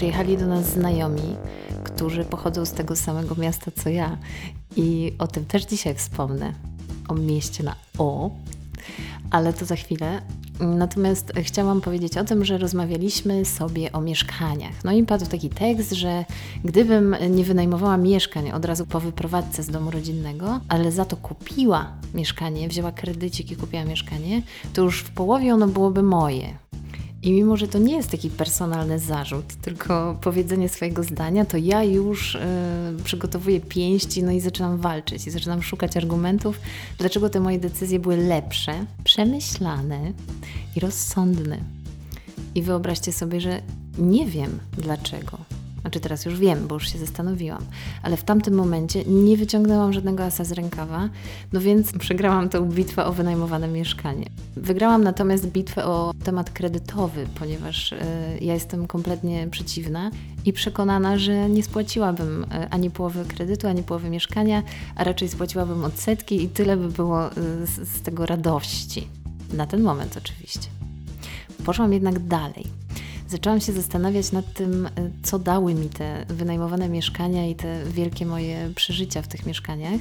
Przyjechali do nas znajomi, którzy pochodzą z tego samego miasta co ja i o tym też dzisiaj wspomnę. O mieście na O, ale to za chwilę. Natomiast chciałam powiedzieć o tym, że rozmawialiśmy sobie o mieszkaniach. No i padł taki tekst, że gdybym nie wynajmowała mieszkań od razu po wyprowadzce z domu rodzinnego, ale za to kupiła mieszkanie, wzięła kredycik i kupiła mieszkanie, to już w połowie ono byłoby moje. I mimo, że to nie jest taki personalny zarzut, tylko powiedzenie swojego zdania, to ja już y, przygotowuję pięści, no i zaczynam walczyć i zaczynam szukać argumentów, dlaczego te moje decyzje były lepsze, przemyślane i rozsądne. I wyobraźcie sobie, że nie wiem dlaczego. Znaczy teraz już wiem, bo już się zastanowiłam, ale w tamtym momencie nie wyciągnęłam żadnego asa z rękawa, no więc przegrałam tę bitwę o wynajmowane mieszkanie. Wygrałam natomiast bitwę o temat kredytowy, ponieważ y, ja jestem kompletnie przeciwna i przekonana, że nie spłaciłabym y, ani połowy kredytu, ani połowy mieszkania, a raczej spłaciłabym odsetki i tyle by było y, z, z tego radości. Na ten moment oczywiście. Poszłam jednak dalej zaczęłam się zastanawiać nad tym, e, co dały mi te wynajmowane mieszkania i te wielkie moje przeżycia w tych mieszkaniach,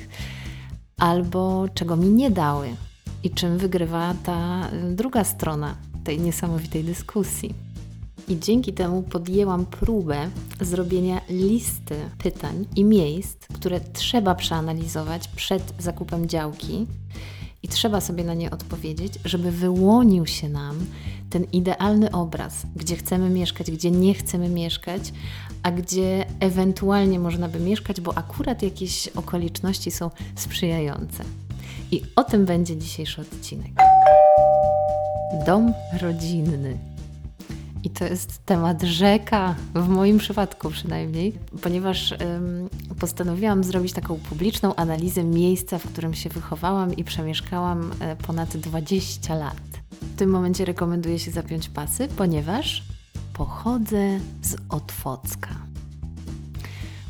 albo czego mi nie dały i czym wygrywa ta e, druga strona tej niesamowitej dyskusji. I dzięki temu podjęłam próbę zrobienia listy pytań i miejsc, które trzeba przeanalizować przed zakupem działki i trzeba sobie na nie odpowiedzieć, żeby wyłonił się nam ten idealny obraz, gdzie chcemy mieszkać, gdzie nie chcemy mieszkać, a gdzie ewentualnie można by mieszkać, bo akurat jakieś okoliczności są sprzyjające. I o tym będzie dzisiejszy odcinek. Dom rodzinny. I to jest temat rzeka, w moim przypadku przynajmniej, ponieważ ym, postanowiłam zrobić taką publiczną analizę miejsca, w którym się wychowałam i przemieszkałam y, ponad 20 lat. W tym momencie rekomenduję się zapiąć pasy, ponieważ pochodzę z Otwocka.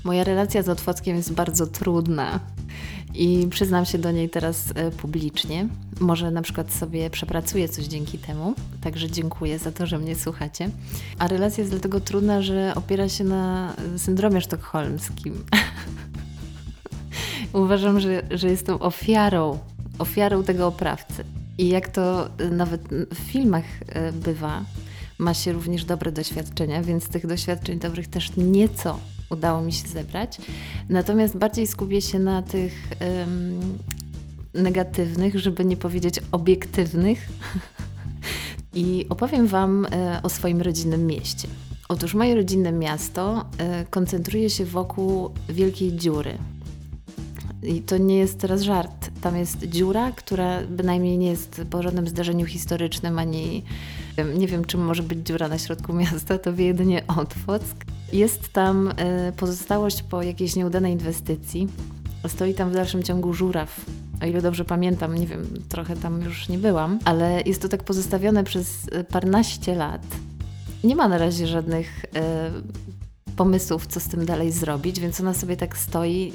Moja relacja z Otwockiem jest bardzo trudna i przyznam się do niej teraz e, publicznie. Może na przykład sobie przepracuję coś dzięki temu, także dziękuję za to, że mnie słuchacie. A relacja jest dlatego trudna, że opiera się na syndromie sztokholmskim. Uważam, że, że jestem ofiarą, ofiarą tego oprawcy. I jak to nawet w filmach e, bywa, ma się również dobre doświadczenia, więc tych doświadczeń dobrych też nieco udało mi się zebrać. Natomiast bardziej skupię się na tych negatywnych, żeby nie powiedzieć obiektywnych. I opowiem Wam e, o swoim rodzinnym mieście. Otóż moje rodzinne miasto e, koncentruje się wokół wielkiej dziury. I to nie jest teraz żart. Tam jest dziura, która bynajmniej nie jest po żadnym zdarzeniu historycznym, ani nie wiem, czym może być dziura na środku miasta, to wie jedynie Otwock. Jest tam e, pozostałość po jakiejś nieudanej inwestycji. Stoi tam w dalszym ciągu żuraw. O ile dobrze pamiętam, nie wiem, trochę tam już nie byłam, ale jest to tak pozostawione przez e, parnaście lat. Nie ma na razie żadnych e, pomysłów, co z tym dalej zrobić, więc ona sobie tak stoi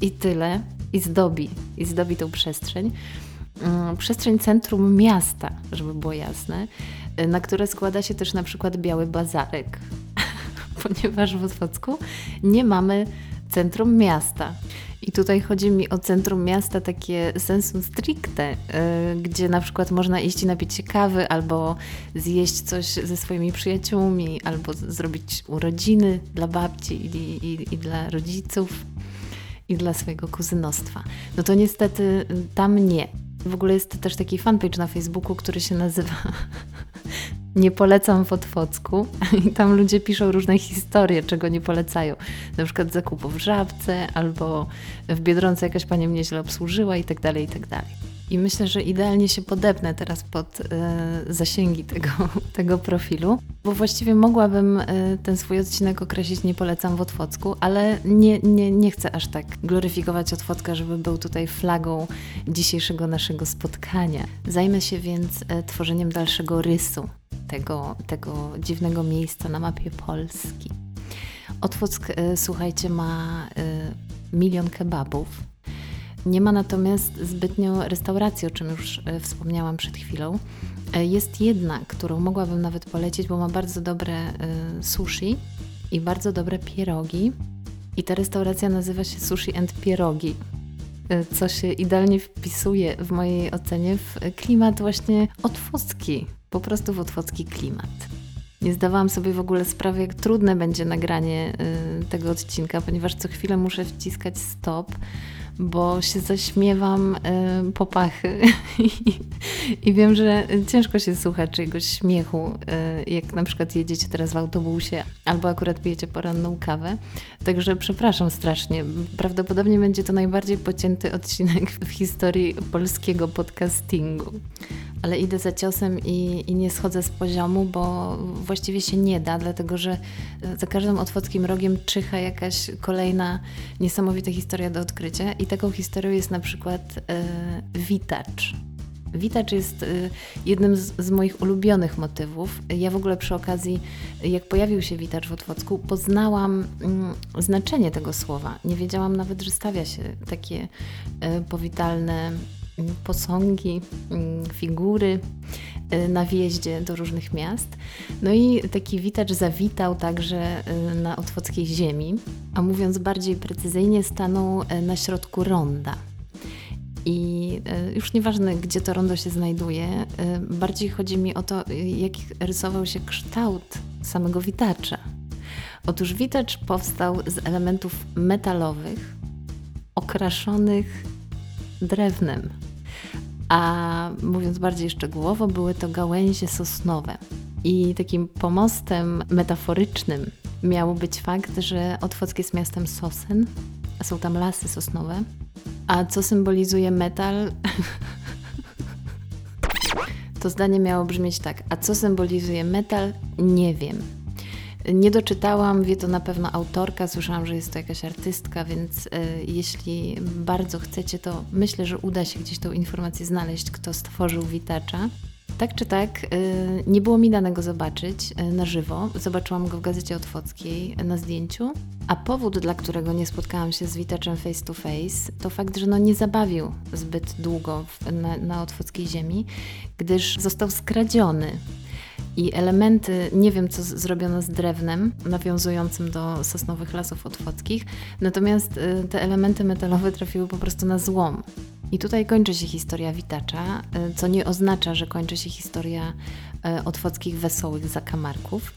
i tyle, i zdobi, i zdobi tą przestrzeń. Mm, przestrzeń centrum miasta, żeby było jasne, na które składa się też na przykład biały bazarek, ponieważ w Otwocku nie mamy centrum miasta. I tutaj chodzi mi o centrum miasta takie sensu stricte, yy, gdzie na przykład można iść i napić się kawy, albo zjeść coś ze swoimi przyjaciółmi, albo zrobić urodziny dla babci i, i, i dla rodziców i dla swojego kuzynostwa. No to niestety tam nie. W ogóle jest też taki fanpage na Facebooku, który się nazywa Nie polecam w Otwocku i tam ludzie piszą różne historie, czego nie polecają. Na przykład zakupów w Żabce albo w Biedronce jakaś pani mnie źle obsłużyła i tak dalej, i tak dalej. I myślę, że idealnie się podepnę teraz pod e, zasięgi tego, tego profilu, bo właściwie mogłabym e, ten swój odcinek określić nie polecam w Otwocku, ale nie, nie, nie chcę aż tak gloryfikować Otwocka, żeby był tutaj flagą dzisiejszego naszego spotkania. Zajmę się więc e, tworzeniem dalszego rysu tego, tego dziwnego miejsca na mapie Polski. Otwock, e, słuchajcie, ma e, milion kebabów nie ma natomiast zbytnio restauracji, o czym już e, wspomniałam przed chwilą. Jest jedna, którą mogłabym nawet polecić, bo ma bardzo dobre sushi i bardzo dobre pierogi. I ta restauracja nazywa się Sushi and Pierogi, co się idealnie wpisuje w mojej ocenie w klimat właśnie otwocki, po prostu w otwocki klimat. Nie zdawałam sobie w ogóle sprawy, jak trudne będzie nagranie y, tego odcinka, ponieważ co chwilę muszę wciskać stop, bo się zaśmiewam y, po pachy I, i wiem, że ciężko się słucha czyjegoś śmiechu, y, jak na przykład jedziecie teraz w autobusie albo akurat pijecie poranną kawę. Także przepraszam strasznie. Prawdopodobnie będzie to najbardziej pocięty odcinek w historii polskiego podcastingu ale idę za ciosem i, i, nie schodzę z poziomu, bo właściwie się nie da, dlatego że za każdym otwockim rogiem czyha jakaś kolejna niesamowita historia do odkrycia i taką historią jest na przykład e, witacz. Witacz jest e, jednym z, z, moich ulubionych motywów. Ja w ogóle przy okazji, jak pojawił się witacz w Otwocku, poznałam mm, znaczenie tego słowa. Nie wiedziałam nawet, że stawia się takie e, powitalne posągi, mm, figury y, na wjeździe do różnych miast. No i taki witacz zawitał także y, na otwockiej ziemi, a mówiąc bardziej precyzyjnie, stanął y, na środku ronda. I już nieważne, gdzie to rondo się znajduje, bardziej chodzi mi o to, jak rysował się kształt samego witacza. Otóż witacz powstał z elementów metalowych, okraszonych drewnem a mówiąc bardziej szczegółowo, były to gałęzie sosnowe. I takim pomostem metaforycznym miał być fakt, że Otwock jest miastem sosen, a są tam lasy sosnowe. A co symbolizuje metal? to zdanie miało brzmieć tak. A co symbolizuje metal? Nie wiem. Nie doczytałam, wie to na pewno autorka, słyszałam, że jest to jakaś artystka, więc y, jeśli bardzo chcecie, to myślę, że uda się gdzieś tą informację znaleźć, kto stworzył witacza. Tak czy tak, y, nie było mi danego zobaczyć y, na żywo. Zobaczyłam go w gazecie Otwockiej na zdjęciu. A powód, dla którego nie spotkałam się z witaczem face to face, to fakt, że no nie zabawił zbyt długo w, na, na Otwockiej ziemi, gdyż został skradziony i elementy, nie wiem co zrobiono z drewnem nawiązującym do sosnowych lasów otwockich, natomiast y, te elementy metalowe trafiły po prostu na złom. I tutaj kończy się historia witacza, y, co nie oznacza, że kończy się historia y, otwockich wesołych zakamarków,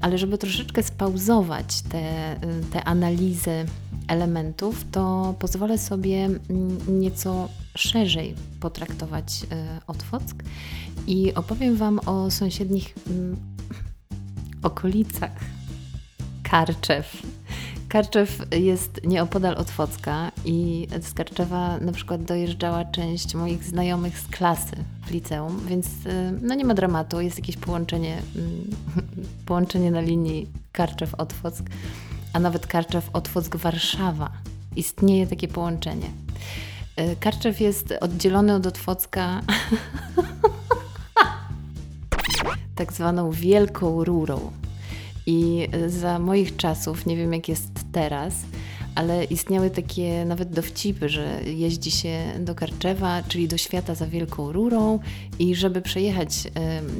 ale żeby troszeczkę spauzować te, te analizy elementów, to pozwolę sobie mm, nieco szerzej potraktować Otwock i opowiem Wam o sąsiednich mm, okolicach Karczew. Karczew jest nieopodal Otwocka i z Karczewa na przykład dojeżdżała część moich znajomych z klasy w liceum, więc y, no nie ma dramatu, jest jakieś połączenie, mm, połączenie na linii Karczew-Otwock, a nawet Karczew-Otwock-Warszawa. Istnieje takie połączenie. Y, Karczew jest oddzielony od Otwocka tak zwaną wielką rurą. I za moich czasów, nie wiem jak jest teraz, ale istniały takie nawet dowcipy, że jeździ się do Karczewa, czyli do świata za wielką rurą i żeby przejechać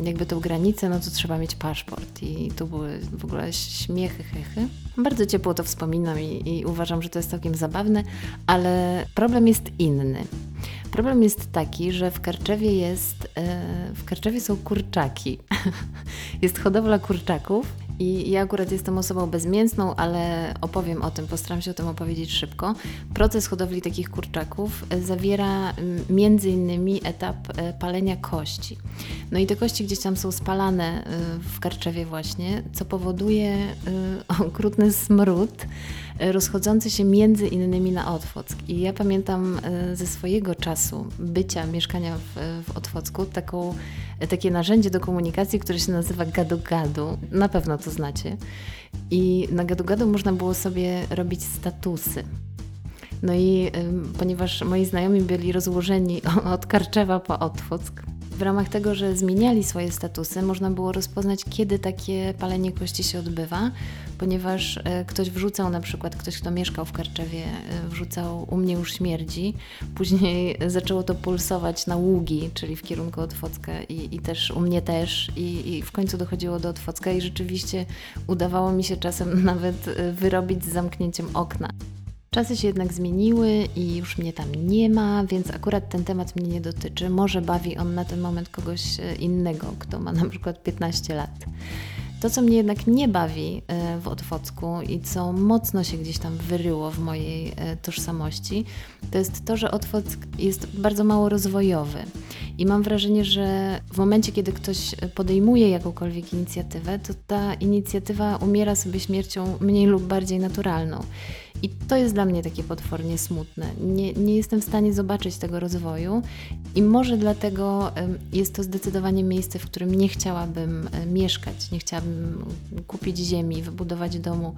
jakby tą granicę, no to trzeba mieć paszport. I tu były w ogóle śmiechy, hechy. Bardzo ciepło to wspominam i, i uważam, że to jest całkiem zabawne, ale problem jest inny. Problem jest taki, że w Karczewie jest, e, w Karczewie są kurczaki. jest hodowla kurczaków i ja akurat jestem osobą bezmięsną, ale opowiem o tym, postaram się o tym opowiedzieć szybko. Proces hodowli takich kurczaków e, zawiera między innymi etap e, palenia kości. No i te kości gdzieś tam są spalane w Karczewie właśnie, co powoduje okrutny smród rozchodzący się między innymi na Otwock. I ja pamiętam e, ze swojego czasu bycia, mieszkania w, w Otwocku, taką, e, takie narzędzie do komunikacji, które się nazywa gadu-gadu. Na pewno to znacie. I na gadu-gadu można było sobie robić statusy. No i ponieważ moi znajomi byli rozłożeni od Karczewa po Otwock, w ramach tego, że zmieniali swoje statusy, można było rozpoznać, kiedy takie palenie kości się odbywa, ponieważ e, ktoś wrzucał na przykład, ktoś, kto mieszkał w Karczewie, e, wrzucał u mnie już śmierdzi, później zaczęło to pulsować na Ługi, czyli w kierunku Otwocka i, i też u mnie też i, i w końcu dochodziło do Otwocka i rzeczywiście udawało mi się czasem nawet e, wyrobić z zamknięciem okna. Czasy się jednak zmieniły i już mnie tam nie ma, więc akurat ten temat mnie nie dotyczy. Może bawi on na ten moment kogoś innego, kto ma na przykład 15 lat. To, co mnie jednak nie bawi e, w Otwocku i co mocno się gdzieś tam wyryło w mojej e, tożsamości, to jest to, że Otwock jest bardzo mało rozwojowy. I mam wrażenie, że w momencie, kiedy ktoś podejmuje jakąkolwiek inicjatywę, to ta inicjatywa umiera sobie śmiercią mniej lub bardziej naturalną. I to jest dla mnie takie potwornie smutne. Nie, nie jestem w stanie zobaczyć tego rozwoju i może dlatego jest to zdecydowanie miejsce, w którym nie chciałabym e, mieszkać, nie chciałabym kupić ziemi, wybudować domu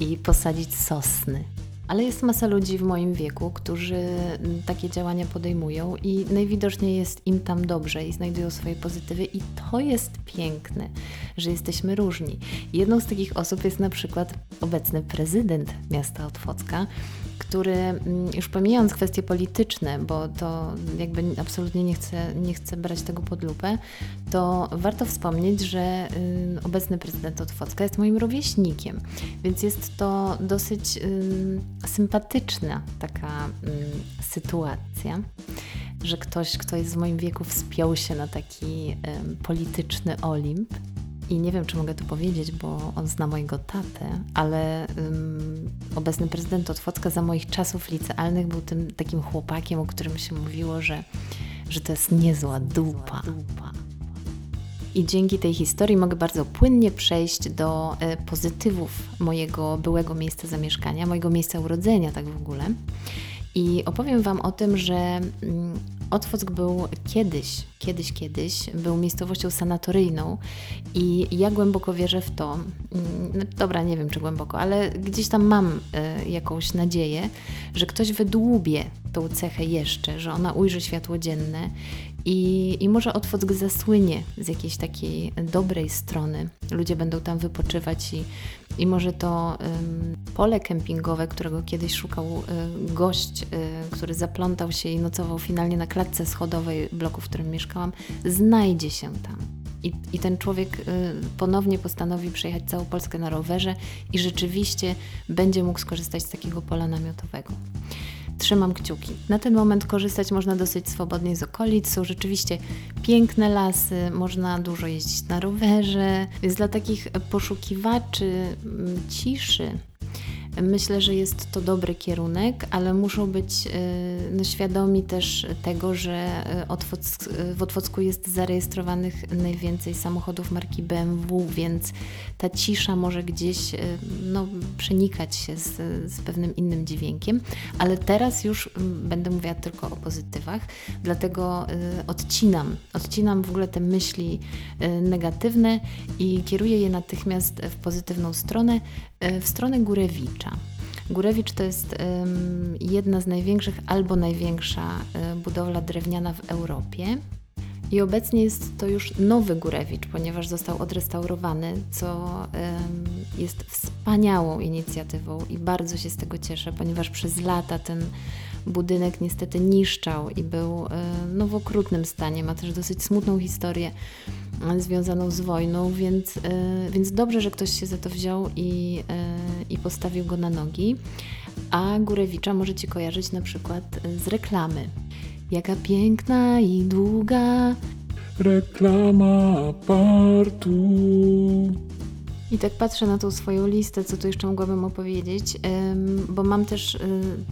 i posadzić sosny. Ale jest masa ludzi w moim wieku, którzy takie działania podejmują i najwidoczniej jest im tam dobrze i znajdują swoje pozytywy, i to jest piękne, że jesteśmy różni. Jedną z takich osób jest na przykład obecny prezydent miasta Otwocka, który mm, już pomijając kwestie polityczne, bo to jakby absolutnie nie chcę, nie chcę brać tego pod lupę, to warto wspomnieć, że y, obecny prezydent Otwocka jest moim rówieśnikiem, więc jest to dosyć y, sympatyczna taka y, sytuacja, że ktoś, kto jest w moim wieku, wspiął się na taki polityczny Olimp. I nie wiem, czy mogę to powiedzieć, bo on zna mojego tatę, ale um, obecny prezydent Otwocka za moich czasów licealnych był tym takim chłopakiem, o którym się mówiło, że, że to jest niezła dupa. I dzięki tej historii mogę bardzo płynnie przejść do e, pozytywów mojego byłego miejsca zamieszkania, mojego miejsca urodzenia, tak w ogóle. I opowiem Wam o tym, że mm, Otwock był kiedyś, kiedyś, kiedyś, był miejscowością sanatoryjną i ja głęboko wierzę w to, mm, no dobra, nie wiem czy głęboko, ale gdzieś tam mam y, jakąś nadzieję, że ktoś wydłubie tą cechę jeszcze, że ona ujrzy światło dzienne i, I może Otwock zasłynie z jakiejś takiej dobrej strony. Ludzie będą tam wypoczywać i, i może to um, pole kempingowe, którego kiedyś szukał um, gość, um, który zaplątał się i nocował finalnie na klatce schodowej bloku, w którym mieszkałam, znajdzie się tam. I, I, ten człowiek y, ponownie postanowi przejechać całą Polskę na rowerze i rzeczywiście będzie mógł skorzystać z takiego pola namiotowego trzymam kciuki. Na ten moment korzystać można dosyć swobodnie z okolic. Są rzeczywiście piękne lasy, można dużo jeździć na rowerze, więc dla takich poszukiwaczy mm, ciszy Myślę, że jest to dobry kierunek, ale muszą być e, no, świadomi też tego, że e, w Otwocku jest zarejestrowanych najwięcej samochodów marki BMW, więc ta cisza może gdzieś no, przenikać się z, z pewnym innym dźwiękiem, ale teraz już będę mówiła tylko o pozytywach, dlatego odcinam, odcinam w ogóle te myśli negatywne i kieruję je natychmiast w pozytywną stronę, w stronę Górewicza. Górewicz to jest jedna z największych albo największa e, budowla drewniana w Europie. I obecnie jest to już nowy Górewicz, ponieważ został odrestaurowany, co jest wspaniałą inicjatywą i bardzo się z tego cieszę, ponieważ przez lata ten budynek niestety niszczał i był e, no, w okrutnym stanie. Ma też dosyć smutną historię e, związaną z wojną, więc, e, więc dobrze, że ktoś się za to wziął i, i postawił go na nogi. A Górewicza możecie kojarzyć na przykład z reklamy. Jaka piękna i długa reklama apartu. I tak patrzę na tą swoją listę, co tu jeszcze mogłabym opowiedzieć, bo mam też y,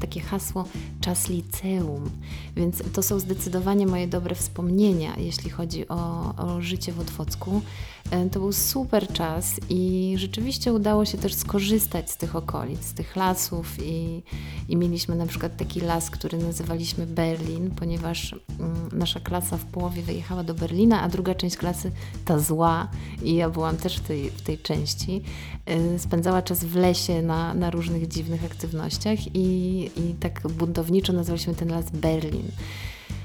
takie hasło czas liceum, więc to są zdecydowanie moje dobre wspomnienia, jeśli chodzi o, o życie w Otwocku. E, to był super czas i rzeczywiście udało się też skorzystać z tych okolic, z tych lasów i, i mieliśmy na przykład taki las, który nazywaliśmy Berlin, ponieważ mm, nasza klasa w połowie wyjechała do Berlina, a druga część klasy, ta zła, i ja byłam też w tej, w tej części, e, spędzała czas w lesie na, na różnych dziwnych aktywnościach i, i tak buntowniczo nazwaliśmy ten las Berlin.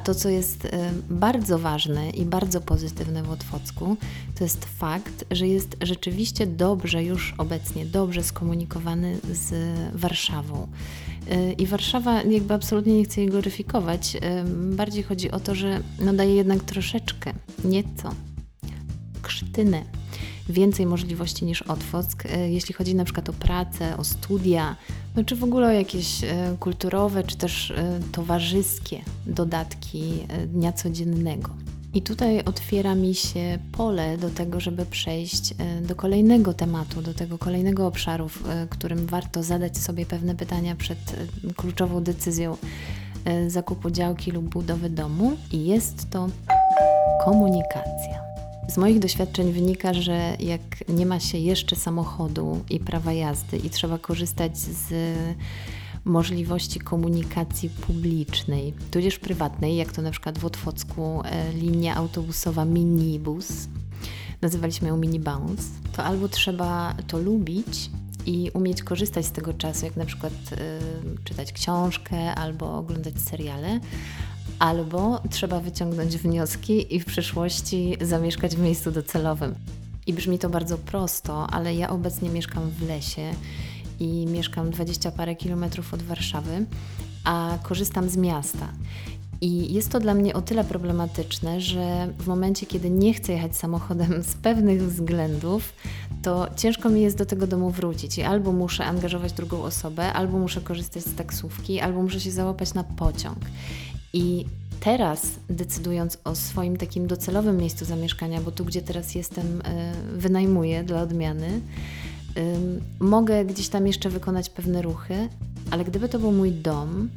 To, co jest y, bardzo ważne i bardzo pozytywne w Otwocku, to jest fakt, że jest rzeczywiście dobrze już obecnie, dobrze skomunikowany z Warszawą. Y, I Warszawa jakby absolutnie nie chce jej gloryfikować. Y, bardziej chodzi o to, że no daje jednak troszeczkę, nieco, krztynę więcej możliwości niż Otwock, e, jeśli chodzi na przykład o pracę, o studia, no czy w ogóle o jakieś e, kulturowe, czy też e, towarzyskie dodatki dnia codziennego. I tutaj otwiera mi się pole do tego, żeby przejść do kolejnego tematu, do tego kolejnego obszaru, w którym warto zadać sobie pewne pytania przed kluczową decyzją zakupu działki lub budowy domu, i jest to komunikacja. Z moich doświadczeń wynika, że jak nie ma się jeszcze samochodu i prawa jazdy i trzeba korzystać z możliwości komunikacji publicznej, tudzież prywatnej, jak to na przykład w Otwocku e, linia autobusowa minibus, nazywaliśmy ją minibus, to albo trzeba to lubić i umieć korzystać z tego czasu, jak na przykład y, czytać książkę albo oglądać seriale, albo trzeba wyciągnąć wnioski i w przyszłości zamieszkać w miejscu docelowym. I brzmi to bardzo prosto, ale ja obecnie mieszkam w lesie i mieszkam 20 parę kilometrów od Warszawy, a korzystam z miasta. I jest to dla mnie o tyle problematyczne, że w momencie, kiedy nie chcę jechać samochodem z pewnych względów, to ciężko mi jest do tego domu wrócić. I albo muszę angażować drugą osobę, albo muszę korzystać z taksówki, albo muszę się załapać na pociąg. I teraz, decydując o swoim takim docelowym miejscu zamieszkania, bo tu, gdzie teraz jestem, e, wynajmuję dla odmiany, mogę gdzieś tam jeszcze wykonać pewne ruchy, ale gdyby to był mój dom,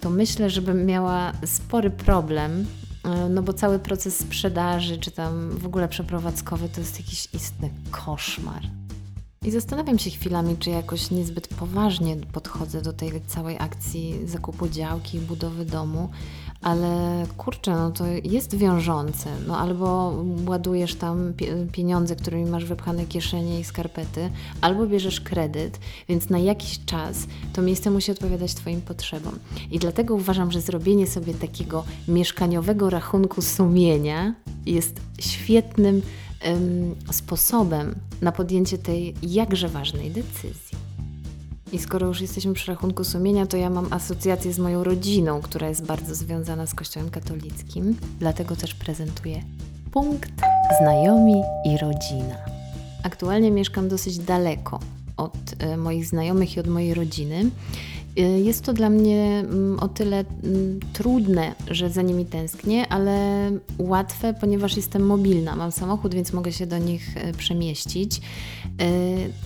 to myślę, żebym miała spory problem, e, no bo cały proces sprzedaży, czy tam w ogóle przeprowadzkowy, to jest jakiś istny koszmar. I zastanawiam się chwilami, czy jakoś niezbyt poważnie podchodzę do tej całej akcji zakupu działki i budowy domu, ale kurczę, no to jest wiążące. No albo ładujesz tam pieniądze, którymi masz wypchane kieszenie i skarpety, albo bierzesz kredyt, więc na jakiś czas to miejsce musi odpowiadać Twoim potrzebom. I dlatego uważam, że zrobienie sobie takiego mieszkaniowego rachunku sumienia jest świetnym sposobem na podjęcie tej jakże ważnej decyzji. I skoro już jesteśmy przy rachunku sumienia, to ja mam asocjację z moją rodziną, która jest bardzo związana z Kościołem katolickim, dlatego też prezentuję punkt znajomi i rodzina. Aktualnie mieszkam dosyć daleko od e, moich znajomych i od mojej rodziny jest to dla mnie mm, o tyle mm, trudne, że za nimi tęsknię, ale łatwe, ponieważ jestem mobilna. Mam samochód, więc mogę się do nich e, przemieścić. Y,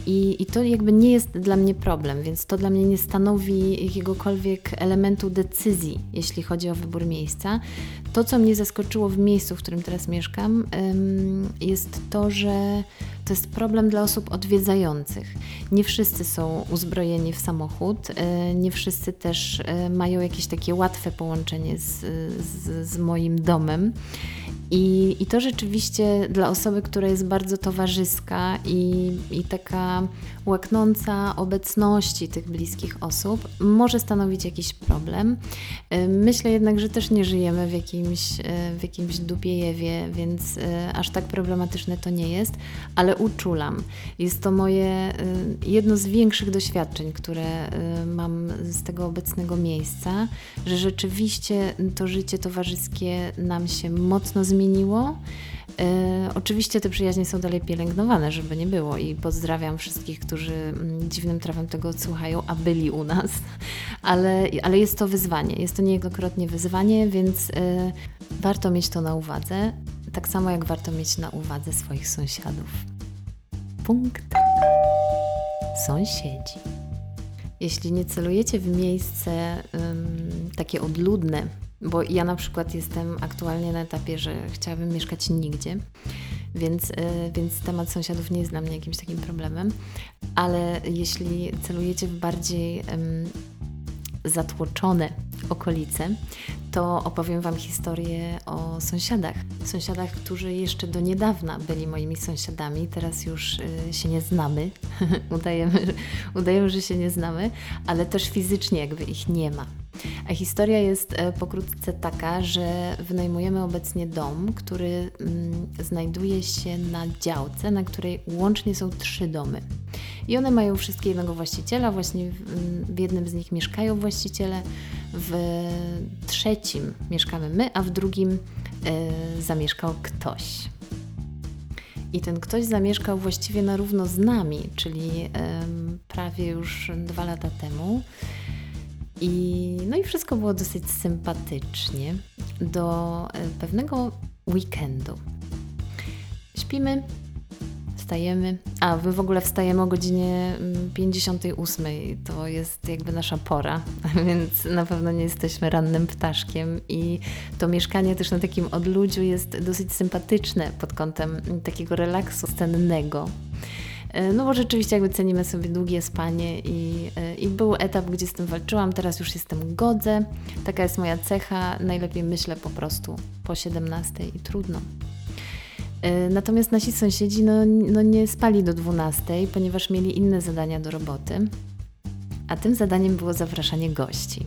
I, I to jakby nie jest dla mnie problem, więc to dla mnie nie stanowi jakiegokolwiek elementu decyzji, jeśli chodzi o wybór miejsca. To, co mnie zaskoczyło w miejscu, w którym teraz mieszkam, jest to, że to jest problem dla osób odwiedzających. Nie wszyscy są uzbrojeni w samochód, e, nie wszyscy też e, mają jakieś takie łatwe połączenie z, z, z moim domem. I, I to rzeczywiście dla osoby, która jest bardzo towarzyska i, i taka łaknąca obecności tych bliskich osób, może stanowić jakiś problem. Y, myślę jednak, że też nie żyjemy w jakimś, y, w jakimś dupiejewie, więc y, aż tak problematyczne to nie jest, ale uczulam. Jest to moje jedno z większych doświadczeń, które mam z tego obecnego miejsca, że rzeczywiście to życie towarzyskie nam się mocno zmieniło zmieniło. E, oczywiście te przyjaźnie są dalej pielęgnowane, żeby nie było i pozdrawiam wszystkich, którzy mm, dziwnym trawem tego odsłuchają, a byli u nas, ale, ale jest to wyzwanie, jest to niejednokrotnie wyzwanie, więc e, warto mieć to na uwadze, tak samo jak warto mieć na uwadze swoich sąsiadów. Punkt. Sąsiedzi. Jeśli nie celujecie w miejsce um, takie odludne, bo ja na przykład jestem aktualnie na etapie, że chciałabym mieszkać nigdzie, więc, y, więc temat sąsiadów nie jest dla mnie jakimś takim problemem, ale jeśli celujecie w bardziej um, zatłoczone okolice, to opowiem Wam historię o sąsiadach. Sąsiadach, którzy jeszcze do niedawna byli moimi sąsiadami, teraz już y, się nie znamy. udajemy, udajemy, że się nie znamy, ale też fizycznie jakby ich nie ma. A historia jest e, pokrótce taka, że wynajmujemy obecnie dom, który mm, znajduje się na działce, na której łącznie są trzy domy. I one mają wszystkie jednego właściciela, właśnie w, jednym z nich mieszkają właściciele, w trzecim mieszkamy my, a w drugim y, zamieszkał ktoś. I ten ktoś zamieszkał właściwie na równo z nami, czyli prawie już dwa lata temu. I, no i wszystko było dosyć sympatycznie do e, pewnego weekendu. Śpimy, wstajemy, a my w ogóle wstajemy o godzinie 58. Mm, to jest jakby nasza pora, więc na pewno nie jesteśmy rannym ptaszkiem i to mieszkanie też na takim odludziu jest dosyć sympatyczne pod kątem takiego relaksu stennego. E, no bo rzeczywiście jakby cenimy sobie długie spanie i, e, i był etap, gdzie z tym walczyłam, teraz już jestem godze. Taka jest moja cecha, najlepiej myślę po prostu po 17 i trudno. E, natomiast nasi sąsiedzi no, no nie spali do 12, ponieważ mieli inne zadania do roboty, a tym zadaniem było zapraszanie gości.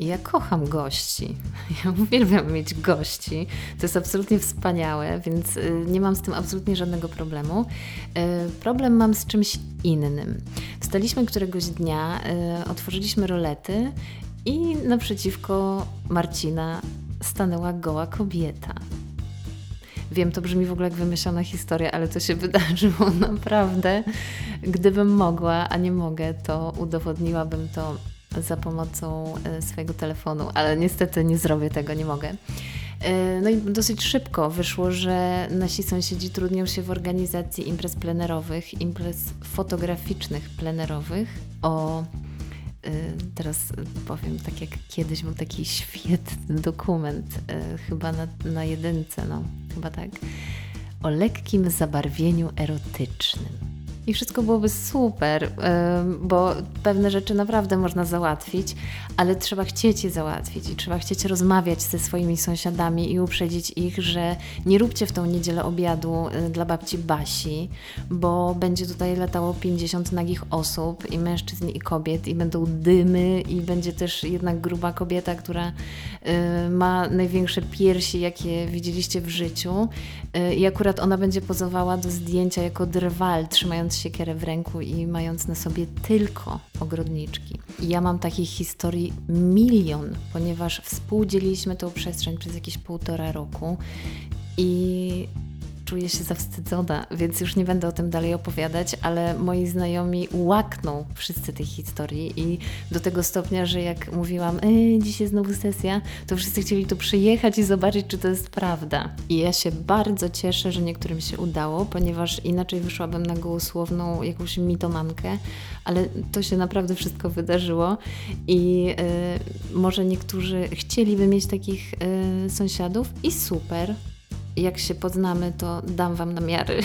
Ja kocham gości. Ja uwielbiam mieć gości. To jest absolutnie wspaniałe, więc y, nie mam z tym absolutnie żadnego problemu. Y, problem mam z czymś innym. Wstaliśmy któregoś dnia, y, otworzyliśmy rolety i naprzeciwko Marcina stanęła goła kobieta. Wiem, to brzmi w ogóle jak wymyślona historia, ale to się wydarzyło naprawdę. Gdybym mogła, a nie mogę, to udowodniłabym to za pomocą e, swojego telefonu, ale niestety nie zrobię tego, nie mogę. E, no i dosyć szybko wyszło, że nasi sąsiedzi trudnią się w organizacji imprez plenerowych, imprez fotograficznych plenerowych o e, teraz powiem tak jak kiedyś był taki świetny dokument, chyba na, na jedynce, no chyba tak, o lekkim zabarwieniu erotycznym. I wszystko byłoby super, bo pewne rzeczy naprawdę można załatwić, ale trzeba chcieć je załatwić i trzeba chcieć rozmawiać ze swoimi sąsiadami i uprzedzić ich, że nie róbcie w tą niedzielę obiadu y, dla babci Basi, bo będzie tutaj latało 50 nagich osób i mężczyzn i kobiet i będą dymy i będzie też jednak gruba kobieta, która y, ma największe piersi, jakie widzieliście w życiu y, i akurat ona będzie pozowała do zdjęcia jako drwal, trzymając siekierę w ręku i mając na sobie tylko ogrodniczki. I ja mam takich historii milion, ponieważ współdzieliliśmy tą przestrzeń przez jakieś półtora roku i czuję się zawstydzona, więc już nie będę o tym dalej opowiadać, ale moi znajomi łakną wszyscy tych historii i do tego stopnia, że jak mówiłam, e, dzisiaj znowu sesja, to wszyscy chcieli tu przyjechać i zobaczyć, czy to jest prawda. I ja się bardzo cieszę, że niektórym się udało, ponieważ inaczej wyszłabym na gołosłowną jakąś mitomankę, ale to się naprawdę wszystko wydarzyło i y, może niektórzy chcieliby mieć takich y, sąsiadów i super, jak się poznamy, to dam Wam namiary,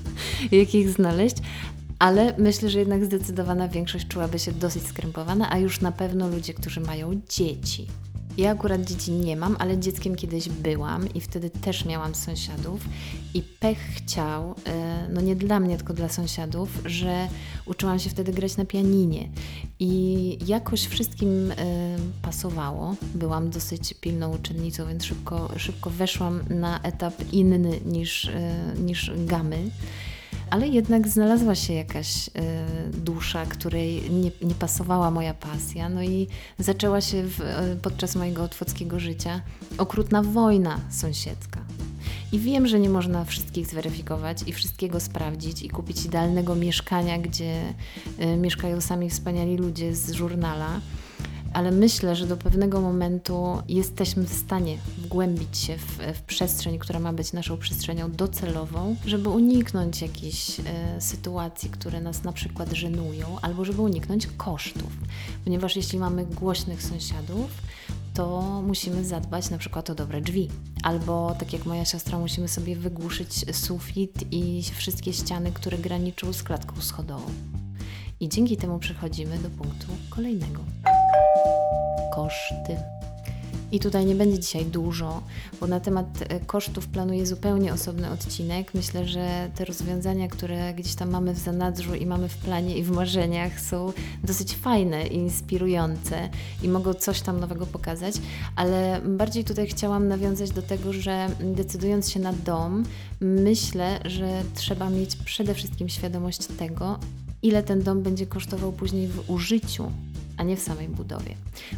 jak ich znaleźć. Ale myślę, że jednak zdecydowana większość czułaby się dosyć skrępowana, a już na pewno ludzie, którzy mają dzieci. Ja akurat dzieci nie mam, ale dzieckiem kiedyś byłam i wtedy też miałam sąsiadów i pech chciał, e, no nie dla mnie, tylko dla sąsiadów, że uczyłam się wtedy grać na pianinie i jakoś wszystkim e, pasowało. Byłam dosyć pilną uczennicą, więc szybko, szybko weszłam na etap inny niż, e, niż gamy ale jednak znalazła się jakaś y, dusza, której nie, nie, pasowała moja pasja. No i zaczęła się w, y, podczas mojego otwockiego życia okrutna wojna sąsiedzka. I wiem, że nie można wszystkich zweryfikować i wszystkiego sprawdzić i kupić idealnego mieszkania, gdzie y, mieszkają sami wspaniali ludzie z żurnala ale myślę, że do pewnego momentu jesteśmy w stanie wgłębić się w, w przestrzeń, która ma być naszą przestrzenią docelową, żeby uniknąć jakichś e, sytuacji, które nas na przykład żenują, albo żeby uniknąć kosztów. Ponieważ jeśli mamy głośnych sąsiadów, to musimy zadbać na przykład o dobre drzwi. Albo, tak jak moja siostra, musimy sobie wygłuszyć sufit i wszystkie ściany, które graniczą z klatką schodową. I dzięki temu przechodzimy do punktu kolejnego koszty. I tutaj nie będzie dzisiaj dużo, bo na temat e, kosztów planuję zupełnie osobny odcinek. Myślę, że te rozwiązania, które gdzieś tam mamy w zanadrzu i mamy w planie i w marzeniach są dosyć fajne i inspirujące i mogą coś tam nowego pokazać, ale bardziej tutaj chciałam nawiązać do tego, że decydując się na dom, myślę, że trzeba mieć przede wszystkim świadomość tego, ile ten dom będzie kosztował później w użyciu, a nie w samej budowie.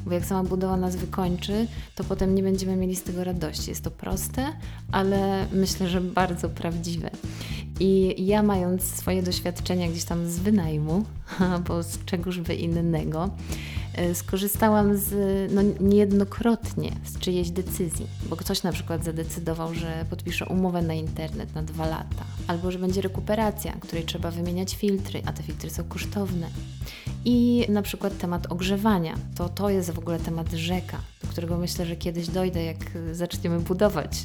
Bo jak sama budowa nas wykończy, to potem nie będziemy mieli z tego radości. Jest to proste, ale myślę, że bardzo prawdziwe. I ja mając swoje doświadczenia gdzieś tam z wynajmu, bo z czegoż by innego, skorzystałam z, no, niejednokrotnie z czyjejś decyzji, bo ktoś na przykład zadecydował, że podpisze umowę na internet na dwa lata, albo że będzie rekuperacja, której trzeba wymieniać filtry, a te filtry są kosztowne. I na przykład temat ogrzewania, to to jest w ogóle temat rzeka, do którego myślę, że kiedyś dojdę, jak zaczniemy budować.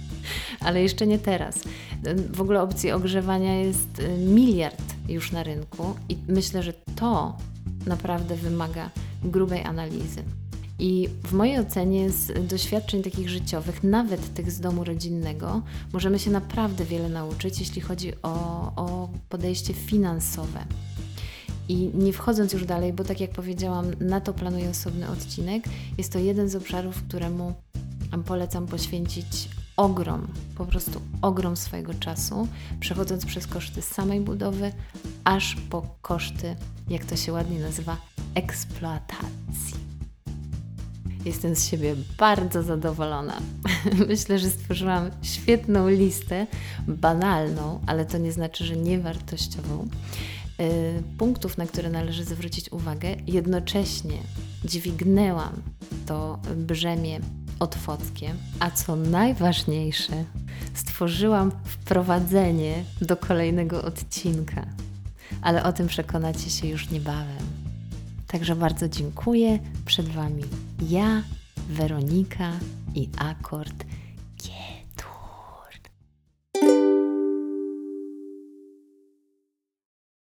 Ale jeszcze nie teraz. W ogóle opcji ogrzewania jest y, miliard już na rynku i myślę, że to naprawdę wymaga grubej analizy. I w mojej ocenie z doświadczeń takich życiowych, nawet tych z domu rodzinnego, możemy się naprawdę wiele nauczyć, jeśli chodzi o, o podejście finansowe. I nie wchodząc już dalej, bo tak jak powiedziałam, na to planuję osobny odcinek, jest to jeden z obszarów, któremu polecam poświęcić ogrom, po prostu ogrom swojego czasu, przechodząc przez koszty samej budowy, aż po koszty, jak to się ładnie nazywa, eksploatacji. Jestem z siebie bardzo zadowolona. Myślę, że stworzyłam świetną listę, banalną, ale to nie znaczy, że niewartościową, y, punktów, na które należy zwrócić uwagę. Jednocześnie dźwignęłam to brzemię otwockie, a co najważniejsze, stworzyłam wprowadzenie do kolejnego odcinka. Ale o tym przekonacie się już niebawem. Także bardzo dziękuję. Przed Wami ja, Weronika i Akord